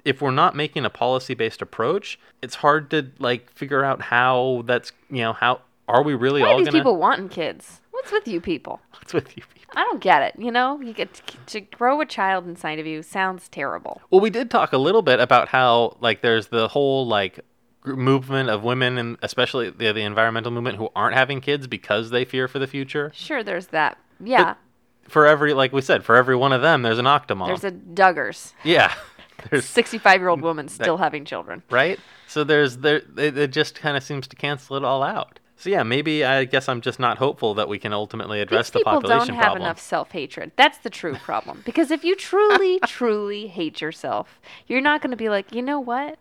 But if we're not making a policy-based approach, it's hard to like figure out how that's you know how are we really Why all are these gonna? people wanting kids? What's with you people? What's with you people? I don't get it. You know, you get to, to grow a child inside of you sounds terrible. Well, we did talk a little bit about how like there's the whole like movement of women and especially the, the environmental movement who aren't having kids because they fear for the future. Sure, there's that. Yeah, For every like we said, for every one of them, there's an octomom. there's a Duggars. yeah. There's 65 year old woman still having children. right? So there's there it, it just kind of seems to cancel it all out. So yeah, maybe I guess I'm just not hopeful that we can ultimately address These the people population don't have problem. enough self hatred. That's the true problem. Because if you truly, truly hate yourself, you're not going to be like, you know what?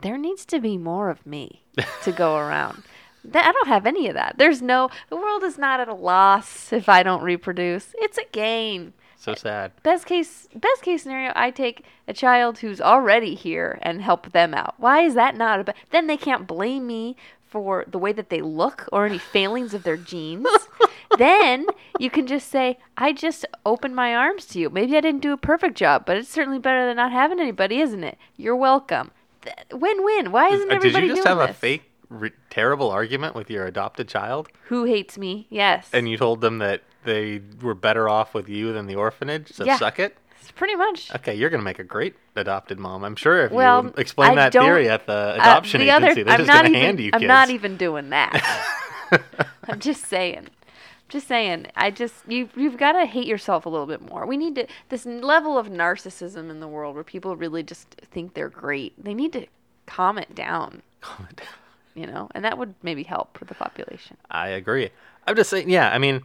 There needs to be more of me to go around. That, I don't have any of that. There's no, the world is not at a loss if I don't reproduce. It's a gain. So sad. Best case, best case scenario, I take a child who's already here and help them out. Why is that not a? Then they can't blame me for the way that they look or any failings of their genes. then you can just say, I just opened my arms to you. Maybe I didn't do a perfect job, but it's certainly better than not having anybody, isn't it? You're welcome. Th- Win-win. Why isn't Uh, Did you just doing have a fake, re- terrible argument with your adopted child, Who hates me? Yes. and you told them that they were better off with you than the orphanage? So Yeah. suck it. It's pretty much. Okay, you're gonna make a great adopted mom. I'm sure if Well, you explain I that theory at the Uh, adoption the other- agency, they're I'm just not gonna even, hand you I'm kids. not even doing that. I'm just saying. Just saying. I just you you've got to hate yourself a little bit more. We need to this level of narcissism in the world where people really just think they're great. They need to calm it down. calm it down, you know, and that would maybe help with the population. I agree. I'm just saying, yeah. I mean,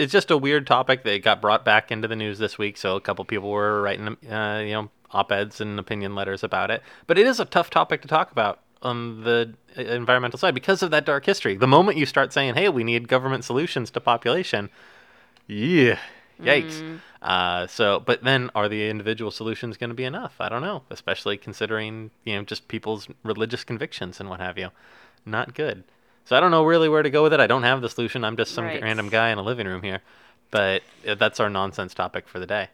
it's just a weird topic that got brought back into the news this week. So a couple people were writing, uh, you know, op-eds and opinion letters about it. But it is a tough topic to talk about on the uh, environmental side because of that dark history. The moment you start saying, "Hey, we need government solutions to population," yeah, yikes. Uh, so, but then are the individual solutions going to be enough? I don't know, especially considering you know just people's religious convictions and what have you. Not good. So I don't know really where to go with it. I don't have the solution. I'm just some Right. random guy in a living room here. But uh, that's our nonsense topic for the day.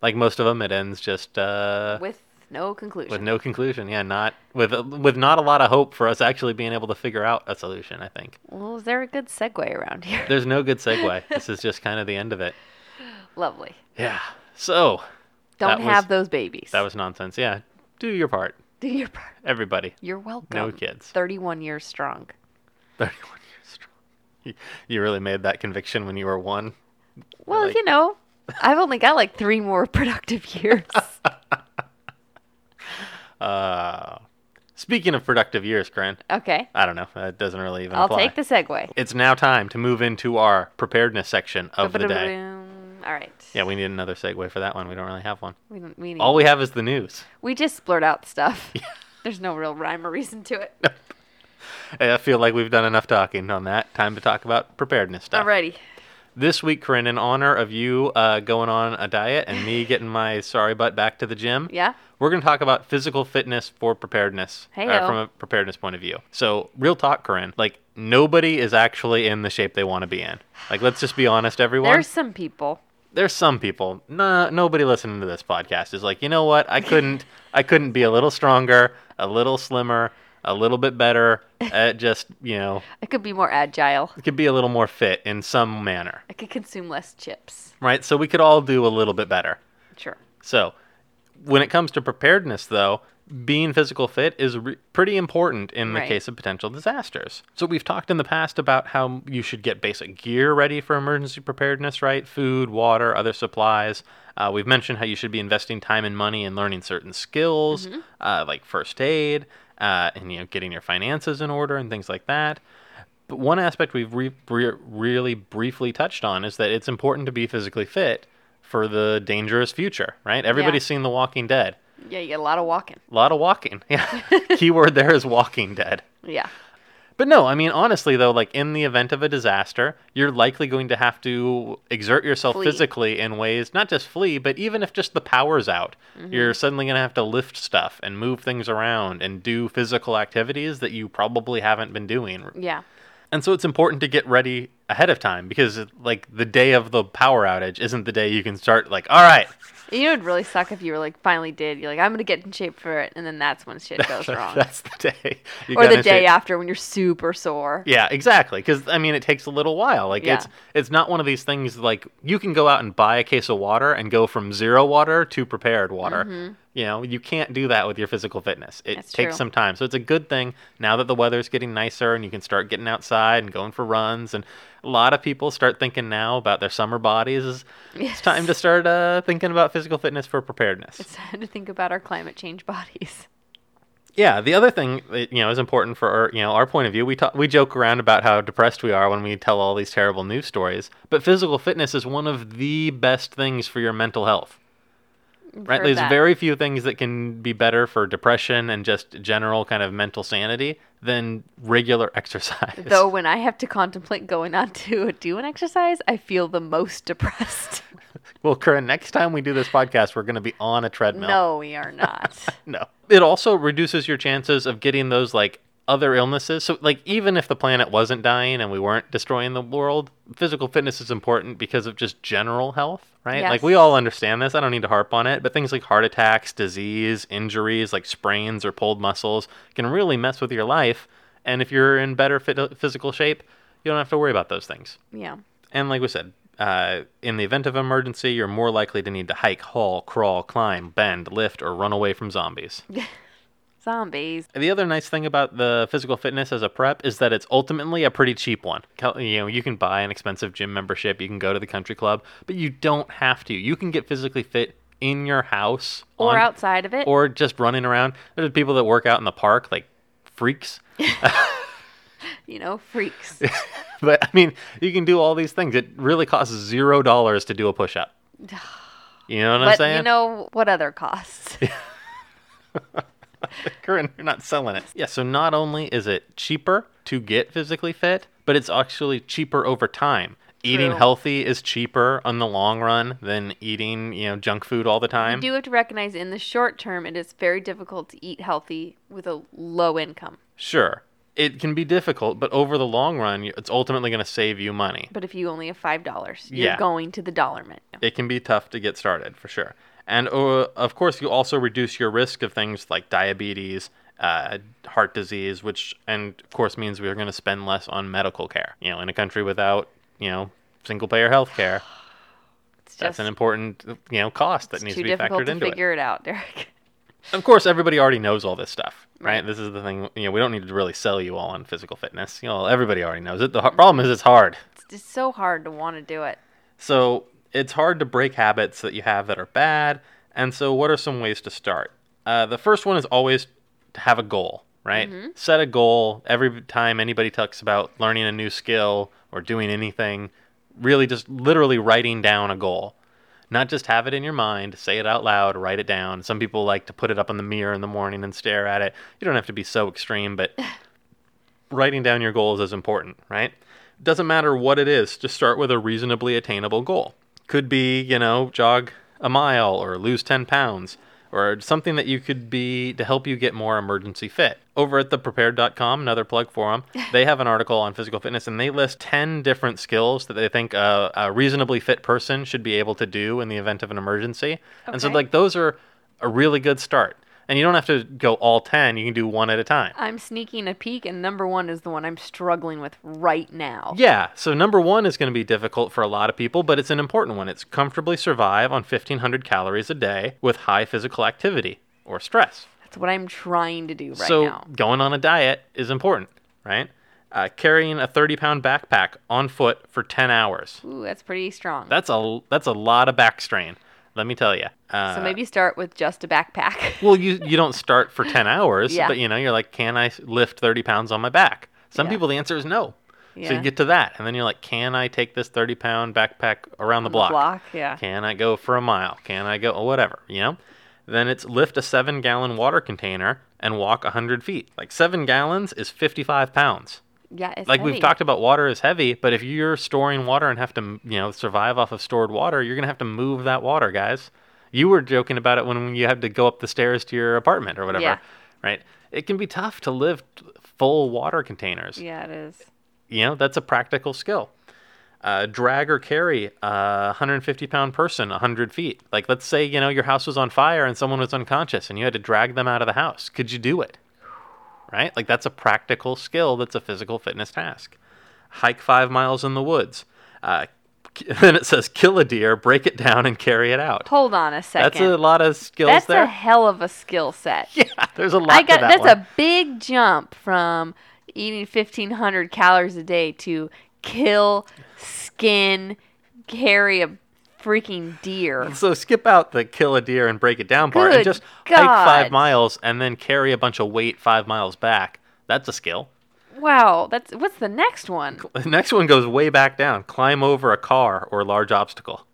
Like most of them, it ends just uh, With no conclusion. with no conclusion. Yeah, not with with not a lot of hope for us actually being able to figure out a solution. I think well, is there a good segue around here? there's no good segue. this is just kind of the end of it. Lovely. Yeah. So Don't That was- have those babies. that was nonsense. Yeah. Do your part, Do your part. everybody. You're welcome. No kids. 31 years strong. 31 years strong. You, you really made that conviction when you were one. Well, Like- you know, I've only got like three more productive years. Uh, speaking of productive years, Corinne, okay. I don't know. That doesn't really even I'll apply. take the segue. It's now time to move into our preparedness section of the day. All right. Yeah, we need another segue for that one. We don't really have one. We, don't, we, need, All we have is the news. we just blurt out stuff. There's no real rhyme or reason to it. I feel like we've done enough talking on that. Time to talk about preparedness stuff. Alrighty. This week, Corinne, in honor of you uh, going on a diet and me getting my sorry butt back to the gym, Yeah. we're going to talk about physical fitness for preparedness uh, Heyo. from a preparedness point of view. So, real talk, Corinne, like nobody is actually in the shape they want to be in. Like, let's just be honest, everyone. There's some people. There's some people. Nobody listening to this podcast is like, you know what? I couldn't. I couldn't be a little stronger, a little slimmer, a little bit better at just you know. I could be more agile. It could be a little more fit in some manner, I could consume less chips. right? So we could all do a little bit better. Sure. So, when it comes to preparedness, though, being physical fit is re- pretty important in the Right. case of potential disasters. So, we've talked in the past about how you should get basic gear ready for emergency preparedness, right? Food, water, other supplies. Uh, we've mentioned how you should be investing time and money in learning certain skills, uh, like first aid, uh, and you know, getting your finances in order and things like that. But one aspect we've re- re- really briefly touched on is that it's important to be physically fit for the dangerous future, right? Everybody's seen The Walking Dead. Yeah, you get a lot of walking. A lot of walking. Yeah. Keyword there is walking dead. Yeah. But no, I mean honestly though, like in the event of a disaster, you're likely going to have to exert yourself Flee. physically in ways not just flee, but even if just the power's out, Mm-hmm. you're suddenly going to have to lift stuff and move things around and do physical activities that you probably haven't been doing. Yeah. And so it's important to get ready ahead of time because like the day of the power outage isn't the day you can start like, all right, You know, it'd really suck if you were like finally did. You're like, I'm gonna get in shape for it, and then that's when shit goes wrong. that's the day. You or the day shape. after when you're super sore. Yeah, exactly. Because I mean, it takes a little while. Like it's Yeah. it's not one of these things like you can go out and buy a case of water and go from zero water to prepared water. Mm-hmm. You know, you can't do that with your physical fitness. It. That's takes true. some time. So it's a good thing now that the weather's getting nicer and you can start getting outside and going for runs. And a lot of people start thinking now about their summer bodies. It's time to start uh, thinking about physical fitness for preparedness. It's time to think about our climate change bodies. Yeah, the other thing that you know is important for our, you know our point of view. We talk, we joke around about how depressed we are when we tell all these terrible news stories, but physical fitness is one of the best things for your mental health. Right? There's that. very few things that can be better for depression and just general kind of mental sanity than regular exercise. Though when I have to contemplate going on to do an exercise, I feel the most depressed. well, Corinne, next time we do this podcast, we're going to be on a treadmill. no, we are not. No. It also reduces your chances of getting those like other illnesses. So like even if the planet wasn't dying and we weren't destroying the world, physical fitness is important because of just general health, right? Like we all understand this. I don't need to harp on it, but things like heart attacks, disease, injuries like sprains or pulled muscles can really mess with your life. And if you're in better fit- physical shape, you don't have to worry about those things. yeah. And like we said, uh, in the event of emergency, you're more likely to need to hike, haul, crawl, climb, bend, lift, or run away from zombies. Zombies. The other nice thing about the physical fitness as a prep is that it's ultimately a pretty cheap one. You know, you can buy an expensive gym membership, you can go to the country club, but you don't have to. You can get physically fit in your house Or on- outside of it. or just running around. There's people that work out in the park like freaks. you know, freaks. but I mean, you can do all these things. It really costs zero dollars to do a push up. You know what I'm but saying? you know what other costs? Corinne, you're not selling it. Yeah, so not only is it cheaper to get physically fit, but it's actually cheaper over time. Eating True. healthy is cheaper on the long run than eating, you know, junk food all the time. You do have to recognize in the short term, it is very difficult to eat healthy with a low income. Sure. It can be difficult, but over the long run, it's ultimately going to save you money. But if you only have five dollars, you're Yeah. going to the dollar menu. It can be tough to get started, for sure. And uh, of course, you also reduce your risk of things like diabetes, uh, heart disease, which, and of course, means we're going to spend less on medical care. You know, in a country without, you know, single payer health care, that's an important, you know, cost that needs to be factored to into it. figure it out, Derek. Of course, everybody already knows all this stuff, right? Right. This is the thing. You know, we don't need to really sell you all on physical fitness. You know, everybody already knows it. The h- problem is it's hard. It's just so hard to want to do it. So it's hard to break habits that you have that are bad. And so, what are some ways to start? Uh, the first one is always to have a goal, right? Set a goal every time anybody talks about learning a new skill or doing anything. Really, just literally writing down a goal. Not just have it in your mind, say it out loud, write it down. Some people like to put it up in the mirror in the morning and stare at it. You don't have to be so extreme, but writing down your goals is important, right? Doesn't matter what it is, just start with a reasonably attainable goal. Could be, you know, jog a mile or lose 10 pounds or something that you could be to help you get more emergency fit. Over at theprepared.com, another plug for them, they have an article on physical fitness and they list 10 different skills that they think a, a reasonably fit person should be able to do in the event of an emergency. And so, like, those are a really good start. And you don't have to go all 10, you can do one at a time. I'm sneaking a peek, and number one is the one I'm struggling with right now. Yeah, so number one is going to be difficult for a lot of people, but it's an important one. It's comfortably survive on 1,500 calories a day with high physical activity or stress. That's what I'm trying to do right so now. going on a diet is important, right? Uh, carrying a 30 pound backpack on foot for 10 hours. Ooh, that's pretty strong. That's a that's a lot of back strain. Let me tell you. Uh, so maybe start with just a backpack. well, you you don't start for 10 hours, Yeah. but you know you're like, can I lift 30 pounds on my back? Some Yeah. people the answer is no. Yeah. So you get to that, and then you're like, can I take this 30 pound backpack around the block? block, yeah. Can I go for a mile? Can I go or whatever? You know. then it's lift a seven gallon water container and walk 100 feet. Like seven gallons is 55 pounds. Yeah, it's Like heavy. we've talked about, water is heavy, but if you're storing water and have to, you know, survive off of stored water, you're gonna have to move that water, guys. You were joking about it when you had to go up the stairs to your apartment or whatever, Yeah. right? It can be tough to lift full water containers. Yeah, it is. You know, that's a practical skill. Uh, drag or carry a 150 pound person 100 feet. Like, let's say, you know, your house was on fire and someone was unconscious and you had to drag them out of the house. Could you do it? Right? Like, that's a practical skill that's a physical fitness task. Hike five miles in the woods. Uh, then it says kill a deer, break it down, and carry it out. Hold on a second. That's a lot of skills That's there. a hell of a skill set. yeah, there's a lot I got that that's one. a big jump from eating 1500 calories a day to kill, skin, carry a freaking deer. So skip out the kill a deer and break it down part and Good just hike five miles and then carry a bunch of weight five miles back. That's a skill. Wow, that's what's the next one? The next one goes way back down. Climb over a car or large obstacle.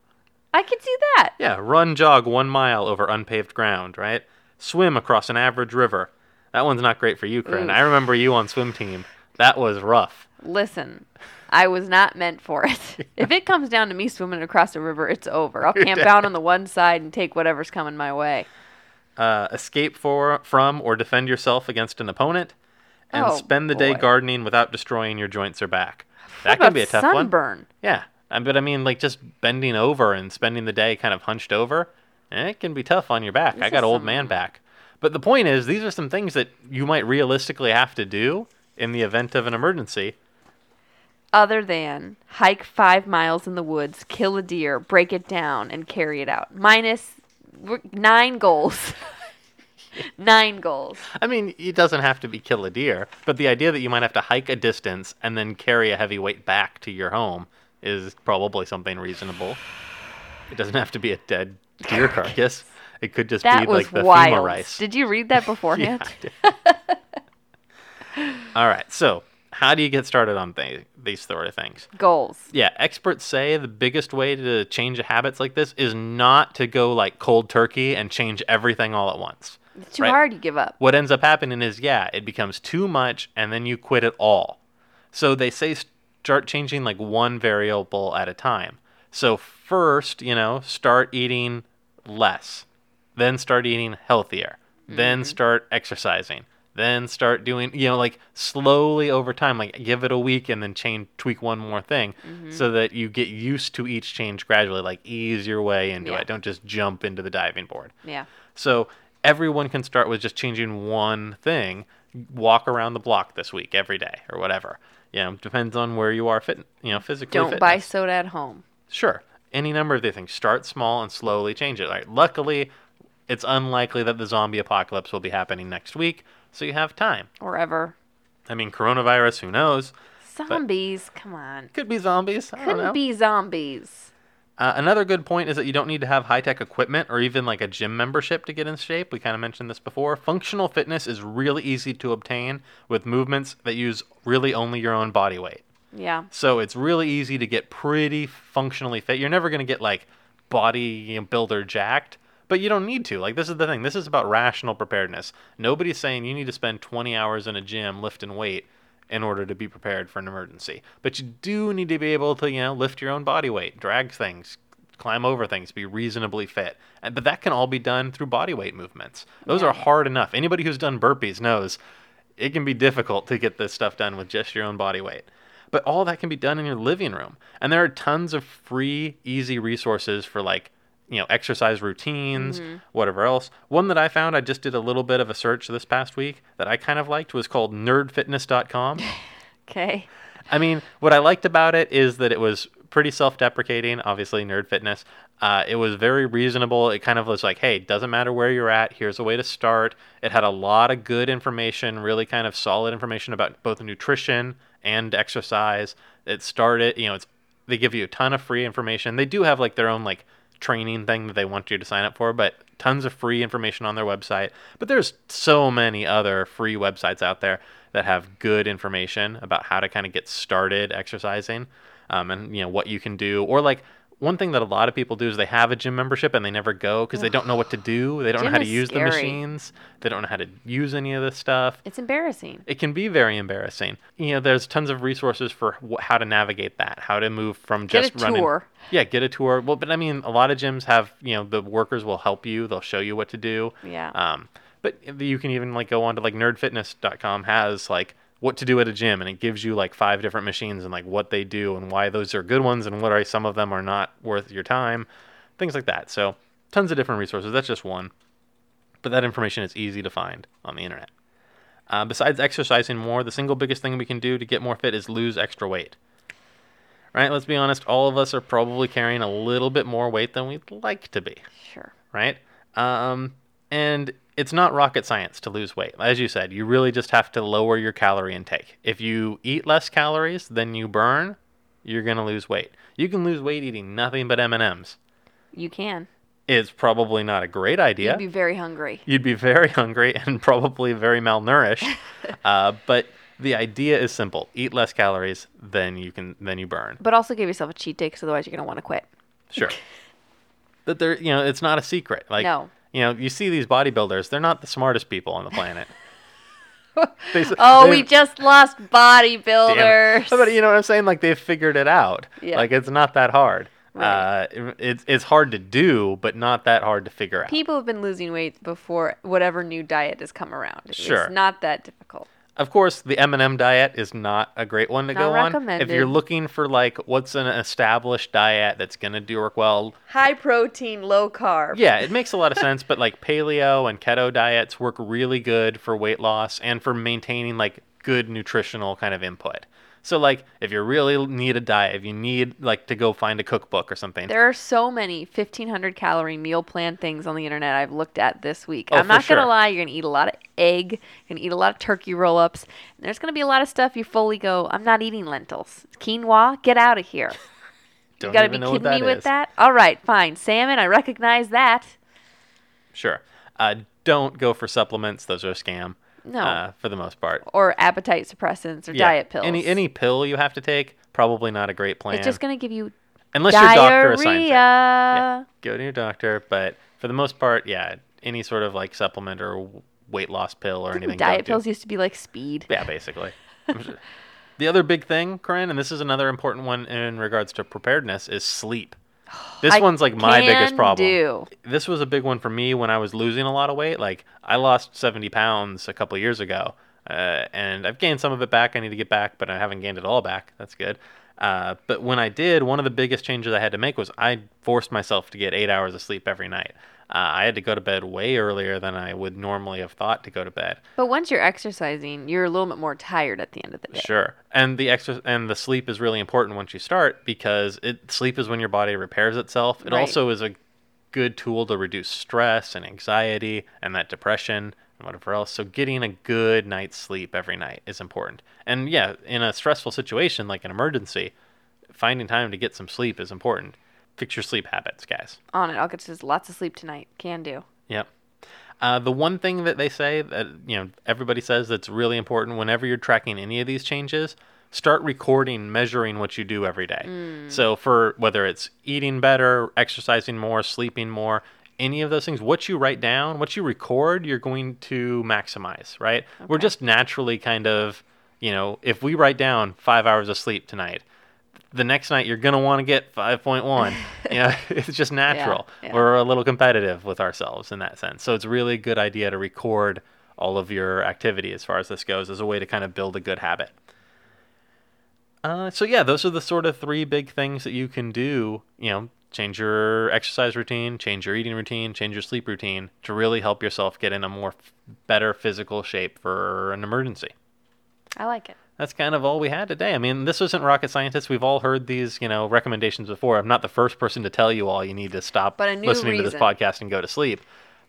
I could see that. Yeah, run jog one mile over unpaved ground, right? Swim across an average river. That one's not great for you, Corinne. I remember you on swim team. That was rough. Listen, I was not meant for it. If it comes down to me swimming across a river, it's over. I'll camp out on the one side and take whatever's coming my way. Uh, escape for, from or defend yourself against an opponent. And Oh, spend the day gardening without destroying your joints or back. That can be a tough one. sunburn? Yeah, uh, but I mean, like just bending over and spending the day kind of hunched over, eh, it can be tough on your back. This I got old some- man back. But the point is, these are some things that you might realistically have to do in the event of an emergency. Other than hike five miles in the woods, kill a deer, break it down, and carry it out. Nine goals. nine goals. I mean, it doesn't have to be kill a deer, but the idea that you might have to hike a distance and then carry a heavy weight back to your home is probably something reasonable. It doesn't have to be a dead deer carcass. It could just That be like the wild. FEMA rice. Did you read that beforehand? Yeah. All right. So, how do you get started on th- these sort of things? Goals. Yeah, experts say the biggest way to change habits like this is not to go like cold turkey and change everything all at once. It's too Right. hard. You give up. What ends up happening is, yeah, it becomes too much and then you quit it all. So they say start changing like one variable at a time. So first, you know, start eating less, then start eating healthier, then mm-hmm. start exercising, then start doing, you know, like slowly over time, like give it a week and then change, tweak one more thing mm-hmm. so that you get used to each change gradually, like ease your way into Yeah. it. Don't just jump into the diving board. Yeah. So everyone can start with just changing one thing. Walk around the block this week every day or whatever. You know, depends on where you are fit. You know, physically. Don't buy soda at home. Sure, any number of these things. Start small and slowly change it. Like, luckily, it's unlikely that the zombie apocalypse will be happening next week, so you have time. Or ever. I mean, coronavirus. Who knows? Zombies. Come on. Could be zombies. I don't know. be zombies. Uh, another good point is that you don't need to have high tech equipment or even like a gym membership to get in shape. We kind of mentioned this before. Functional fitness is really easy to obtain with movements that use really only your own body weight. Yeah. So it's really easy to get pretty functionally fit. You're never going to get like body builder jacked, but you don't need to. Like this is the thing. This is about rational preparedness. Nobody's saying you need to spend 20 hours in a gym lifting weight in order to be prepared for an emergency. But you do need to be able to, you know, lift your own body weight, drag things, climb over things, be reasonably fit. And, but that can all be done through body weight movements. Those Yeah. are hard enough. Anybody who's done burpees knows it can be difficult to get this stuff done with just your own body weight. But all that can be done in your living room. And there are tons of free, easy resources for like, you know, exercise routines, whatever else. One that I found, I just did a little bit of a search this past week that I kind of liked was called nerdfitness.com. Okay. I mean, what I liked about it is that it was pretty self-deprecating. Obviously, nerd fitness. Uh, it was very reasonable. It kind of was like, hey, doesn't matter where you're at. Here's a way to start. It had a lot of good information, really kind of solid information about both nutrition and exercise. It started, you know, it's they give you a ton of free information. They do have like their own like training thing that they want you to sign up for, but tons of free information on their website. But there's so many other free websites out there that have good information about how to kind of get started exercising um, and you know what you can do or like one thing that a lot of people do is they have a gym membership and they never go because they don't know what to do. They don't Gym know how to is use scary. the machines. They don't know how to use any of this stuff. It's embarrassing. It can be very embarrassing. You know, there's tons of resources for wh- how to navigate that, how to move from just running. Get just a running. tour. Yeah, get a tour. Well, but I mean, a lot of gyms have, you know, the workers will help you. They'll show you what to do. Yeah. Um, but you can even like go on to like nerdfitness.com has like what to do at a gym and it gives you like five different machines and like what they do and why those are good ones and what are some of them are not worth your time. Things like that. So, tons of different resources. That's just one. But that information is easy to find on the internet. Uh, besides exercising more, the single biggest thing we can do to get more fit is lose extra weight. Right? Let's be honest, all of us are probably carrying a little bit more weight than we'd like to be Sure. right? Um, and it's not rocket science to lose weight. As you said, you really just have to lower your calorie intake. If you eat less calories than you burn, you're gonna lose weight. You can lose weight eating nothing but M and M's. You can. It's probably not a great idea. You'd be very hungry. You'd be very hungry and probably very malnourished. uh, but the idea is simple: eat less calories than you can than you burn. But also give yourself a cheat day because otherwise you're going to want to quit. Sure. But they're, you know, it's not a secret. Like, No. You know, you see these bodybuilders, they're not the smartest people on the planet. They Oh, we just lost bodybuilders. But you know what I'm saying? Like they've figured it out. Yeah. Like it's not that hard. Right. Uh, it- it's it's hard to do, but not that hard to figure out. People have been losing weight before whatever new diet has come around. Sure. It's not that difficult. Of course, the M&M diet is not a great one to Not go on. If you're looking for like what's an established diet that's gonna do work well, High protein, low carb. Yeah, it makes a lot of sense, but like paleo and keto diets work really good for weight loss and for maintaining like good nutritional kind of input. So like if you really need a diet, if you need like to go find a cookbook or something. There are so many 1500 calorie meal plan things on the internet I've looked at this week. Oh, I'm not going to lie, you're going to eat a lot of egg, you're going to eat a lot of turkey roll ups. And there's going to be a lot of stuff you fully go, I'm not eating lentils. Quinoa, get out of here. Don't you got to be kidding me that with that? All right, fine. Salmon, I recognize that. Sure. Uh, don't go for supplements; those are a scam. No. Uh, for the most part. Or appetite suppressants or Yeah, diet pills. Any any pill you have to take, probably not a great plan. It's just going to give you Unless your doctor assigns diarrhea. it. Yeah, go to your doctor. But for the most part, yeah, any sort of like supplement or weight loss pill or anything. Diet don't do. pills used to be like speed. Yeah, basically. The other big thing, Corinne, and this is another important one in regards to preparedness, is sleep. This I one's like my biggest problem. do. This was a big one for me when I was losing a lot of weight. Like I lost 70 pounds a couple years ago, uh, and I've gained some of it back. I need to get back, but I haven't gained it all back. That's good. Uh, but when I did, one of the biggest changes I had to make was I forced myself to get eight hours of sleep every night. Uh, I had to go to bed way earlier than I would normally have thought to go to bed. But once you're exercising, you're a little bit more tired at the end of the day. Sure, and the extra and the sleep is really important once you start because it sleep is when your body repairs itself. It Right. also is a good tool to reduce stress and anxiety and that depression and whatever else. So getting a good night's sleep every night is important. And yeah, in a stressful situation like an emergency, finding time to get some sleep is important. Fix your sleep habits, guys. On it. I'll get to lots of sleep tonight. Can do. Yep. Uh, the one thing that they say that you know everybody says that's really important whenever you're tracking any of these changes, start recording, measuring what you do every day. So for whether it's eating better, exercising more, sleeping more, any of those things, what you write down, what you record, you're going to maximize, right? We're just naturally kind of, you know, if we write down five hours of sleep tonight, the next night you're gonna want to get 5.1 you know it's just natural. yeah. we're a little competitive with ourselves in that sense. So it's really a good idea to record all of your activity as far as this goes as a way to kind of build a good habit. Uh, so yeah those are the sort of three big things that you can do you know change your exercise routine change your eating routine change your sleep routine to really help yourself get in a more f- better physical shape for an emergency. I like it. That's kind of all we had today. I mean, this isn't rocket scientists. We've all heard these, you know, recommendations before. I'm not the first person to tell you all you need to stop But a new listening to this podcast and go to sleep.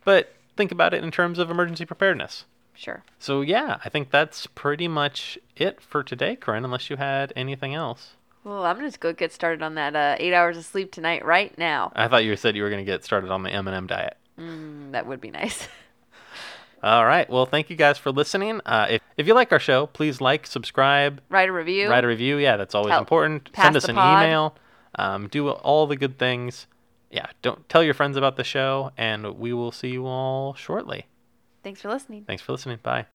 But think about it in terms of emergency preparedness. Sure. So yeah, I think that's pretty much it for today, Corinne. Unless you had anything else. Well, I'm just going to get started on that uh, eight hours of sleep tonight, right now. I thought you said you were going to get started on the M&M diet. Mm, that would be nice. All right. Well, thank you guys for listening. Uh, if, if you like our show, please like, subscribe, write a review. Write a review. Yeah, that's always important. Send us an pod. email. Um, do all the good things. Yeah, don't tell your friends about the show, and we will see you all shortly. Thanks for listening. Thanks for listening. Bye.